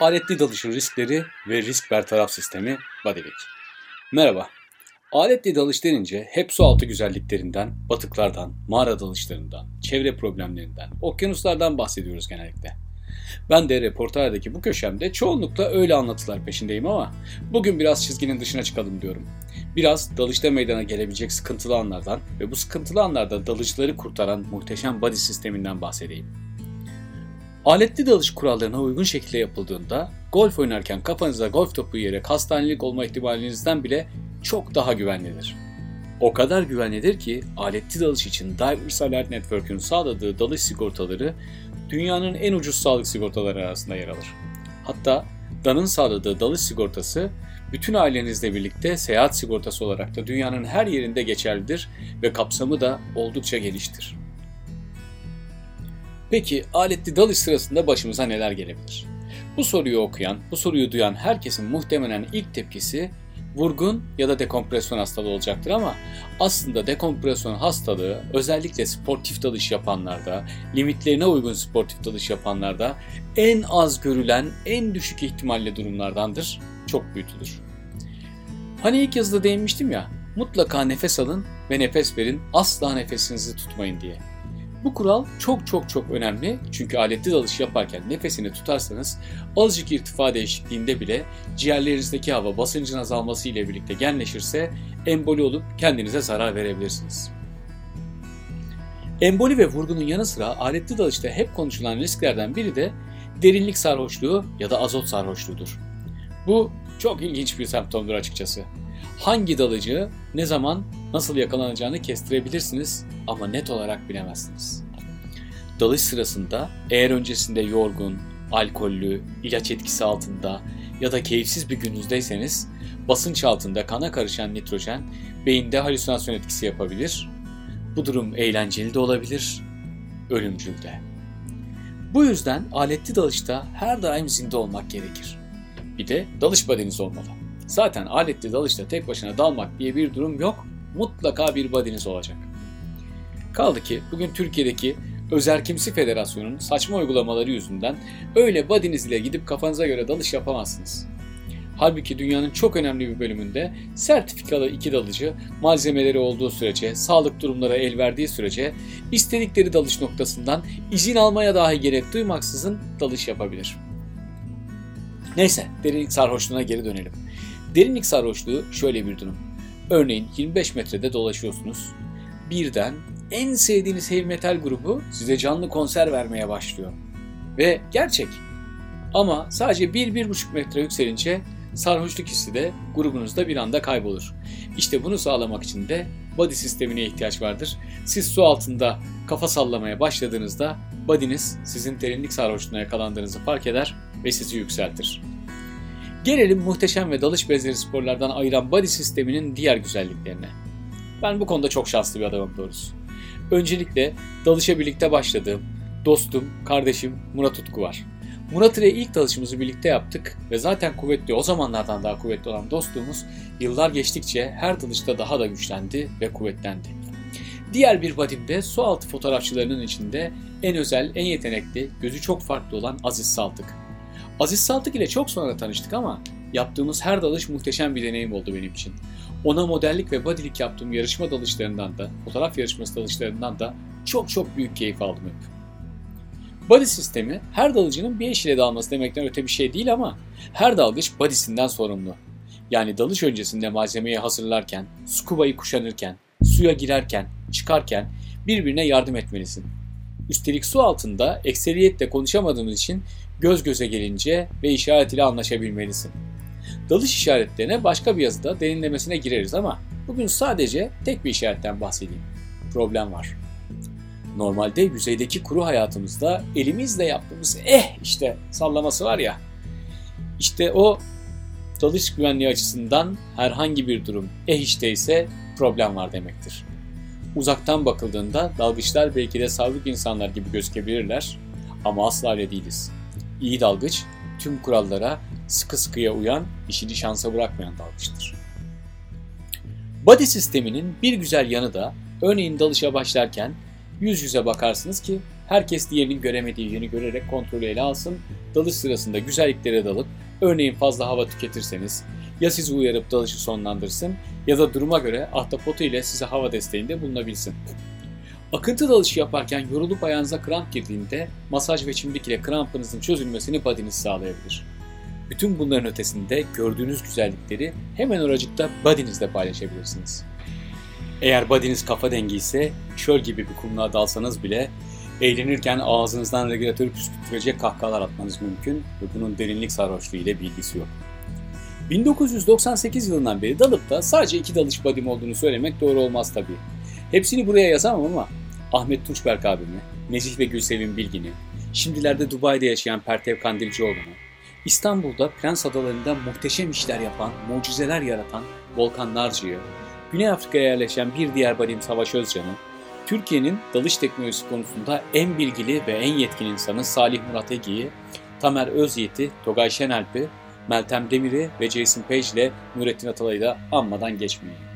Aletli dalışın riskleri ve risk bertaraf sistemi Bodylick. Merhaba. Aletli dalış denince hep su altı güzelliklerinden, batıklardan, mağara dalışlarından, çevre problemlerinden, okyanuslardan bahsediyoruz genellikle. Ben de reporterdeki bu köşemde çoğunlukla öyle anlatılar peşindeyim ama bugün biraz çizginin dışına çıkalım diyorum. Biraz dalışta meydana gelebilecek sıkıntılı anlardan ve bu sıkıntılı anlarda dalıcıları kurtaran muhteşem body sisteminden bahsedeyim. Aletli dalış kurallarına uygun şekilde yapıldığında golf oynarken kafanıza golf topu yiyerek hastanelik olma ihtimalinizden bile çok daha güvenlidir. O kadar güvenlidir ki aletli dalış için Divers Alert Network'ün sağladığı dalış sigortaları dünyanın en ucuz sağlık sigortaları arasında yer alır. Hatta DAN'ın sağladığı dalış sigortası bütün ailenizle birlikte seyahat sigortası olarak da dünyanın her yerinde geçerlidir ve kapsamı da oldukça geniştir. Peki aletli dalış sırasında başımıza neler gelebilir? Bu soruyu okuyan, bu soruyu duyan herkesin muhtemelen ilk tepkisi vurgun ya da dekompresyon hastalığı olacaktır ama aslında dekompresyon hastalığı özellikle sportif dalış yapanlarda, limitlerine uygun sportif dalış yapanlarda en az görülen, en düşük ihtimalle durumlardandır. Çok büyütülür. Hani ilk yazıda değinmiştim ya, mutlaka nefes alın ve nefes verin, asla nefesinizi tutmayın diye. Bu kural çok çok çok önemli çünkü aletli dalış yaparken nefesini tutarsanız azıcık irtifa değişikliğinde bile ciğerlerinizdeki hava basıncın azalması ile birlikte genleşirse emboli olup kendinize zarar verebilirsiniz. Emboli ve vurgunun yanı sıra aletli dalışta hep konuşulan risklerden biri de derinlik sarhoşluğu ya da azot sarhoşluğudur. Bu çok ilginç bir semptomdur açıkçası. Hangi dalıcı ne zaman nasıl yakalanacağını kestirebilirsiniz ama net olarak bilemezsiniz. Dalış sırasında eğer öncesinde yorgun, alkollü, ilaç etkisi altında ya da keyifsiz bir gününüzdeyseniz basınç altında kana karışan nitrojen beyinde halüsinasyon etkisi yapabilir. Bu durum eğlenceli de olabilir, ölümcül de. Bu yüzden aletli dalışta her daim zinde olmak gerekir. Bir de dalış badeniz olmalı. Zaten aletli dalışta tek başına dalmak diye bir durum yok. Mutlaka bir badeniz olacak. Kaldı ki bugün Türkiye'deki Özerkimsi Federasyonu'nun saçma uygulamaları yüzünden öyle badiniz ile gidip kafanıza göre dalış yapamazsınız. Halbuki dünyanın çok önemli bir bölümünde sertifikalı iki dalıcı malzemeleri olduğu sürece, sağlık durumları el verdiği sürece istedikleri dalış noktasından izin almaya dahi gerek duymaksızın dalış yapabilir. Neyse, derinlik sarhoşluğuna geri dönelim. Derinlik sarhoşluğu şöyle bir durum. Örneğin 25 metrede dolaşıyorsunuz. Birden en sevdiğiniz heavy metal grubu size canlı konser vermeye başlıyor. Ve gerçek. Ama sadece 1-1,5 metre yükselince sarhoşluk hissi de grubunuzda bir anda kaybolur. İşte bunu sağlamak için de body sistemine ihtiyaç vardır. Siz su altında kafa sallamaya başladığınızda body'niz sizin derinlik sarhoşluğuna yakalandığınızı fark eder ve sizi yükseltir. Gelelim muhteşem ve dalış benzeri sporlardan ayıran body sisteminin diğer güzelliklerine. Ben bu konuda çok şanslı bir adamım doğrusu. Öncelikle dalışa birlikte başladığım dostum, kardeşim Murat Utku var. Murat ile ilk dalışımızı birlikte yaptık ve zaten kuvvetli, o zamanlardan daha kuvvetli olan dostluğumuz yıllar geçtikçe her dalışta daha da güçlendi ve kuvvetlendi. Diğer bir badim de su altı fotoğrafçılarının içinde en özel, en yetenekli, gözü çok farklı olan Aziz Saltık. Aziz Saltık ile çok sonra tanıştık ama yaptığımız her dalış muhteşem bir deneyim oldu benim için. Ona modellik ve bodylik yaptığım yarışma dalışlarından da, fotoğraf yarışması dalışlarından da çok çok büyük keyif aldım hep. Body sistemi her dalıcının bir eş ile dalması demekten öte bir şey değil ama her dalgıç bodysinden sorumlu. Yani dalış öncesinde malzemeyi hazırlarken, scuba'yı kuşanırken, suya girerken, çıkarken birbirine yardım etmelisin. Üstelik su altında ekseriyetle konuşamadığımız için göz göze gelince ve işaret ile anlaşabilmelisin. Dalış işaretlerine başka bir yazıda derinlemesine gireriz ama bugün sadece tek bir işaretten bahsedeyim. Problem var. Normalde yüzeydeki kuru hayatımızda elimizle yaptığımız eh işte sallaması var ya. İşte o dalış güvenliği açısından herhangi bir durum eh işte ise problem var demektir. Uzaktan bakıldığında dalgıçlar belki de sağlık insanlar gibi gözükebilirler ama asla öyle değiliz. İyi dalgıç tüm kurallara sıkı sıkıya uyan, işini şansa bırakmayan dalgıçtır. Body sisteminin bir güzel yanı da örneğin dalışa başlarken yüz yüze bakarsınız ki herkes diğerinin göremediği yönü görerek kontrolü ele alsın. Dalış sırasında güzelliklere dalıp örneğin fazla hava tüketirseniz ya sizi uyarıp dalışı sonlandırsın ya da duruma göre ahtapotu ile size hava desteğinde bulunabilsin. Akıntı dalışı yaparken yorulup ayağınıza kramp girdiğinde masaj ve çimdik ile krampınızın çözülmesini body'niz sağlayabilir. Bütün bunların ötesinde gördüğünüz güzellikleri hemen oracıkta body'nizle paylaşabilirsiniz. Eğer body'niz kafa dengi ise çöl gibi bir kumluğa dalsanız bile eğlenirken ağzınızdan regülatörü püskürtecek kahkahalar atmanız mümkün ve bunun derinlik sarhoşluğu ile bir ilgisi yok. 1998 yılından beri dalıp da sadece iki dalış body'm olduğunu söylemek doğru olmaz tabii. Hepsini buraya yazamam ama Ahmet Tunçberk abimi, Nezih ve Gülsevin Bilgin'i, şimdilerde Dubai'de yaşayan Pertev Kandilcioğlu'nu, İstanbul'da Prens Adaları'nda muhteşem işler yapan, mucizeler yaratan Volkan Narcı'yı, Güney Afrika'ya yerleşen bir diğer badim Savaş Özcan'ı, Türkiye'nin dalış teknolojisi konusunda en bilgili ve en yetkin insanı Salih Murat Ege'yi, Tamer Özyiğit'i, Togay Şenalp'i, Meltem Demir'i ve Jason Page ile Nurettin Atalay'ı da anmadan geçmeyin.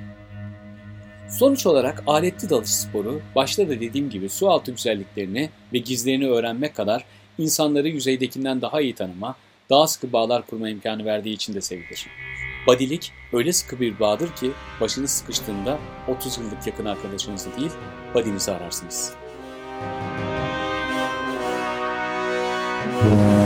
Sonuç olarak aletli dalış sporu başta da dediğim gibi su altı güzelliklerini ve gizlerini öğrenmek kadar insanları yüzeydekinden daha iyi tanıma, daha sıkı bağlar kurma imkanı verdiği için de sevilir. Badilik öyle sıkı bir bağdır ki başınız sıkıştığında 30 yıllık yakın arkadaşınızı değil, badinizi ararsınız. Müzik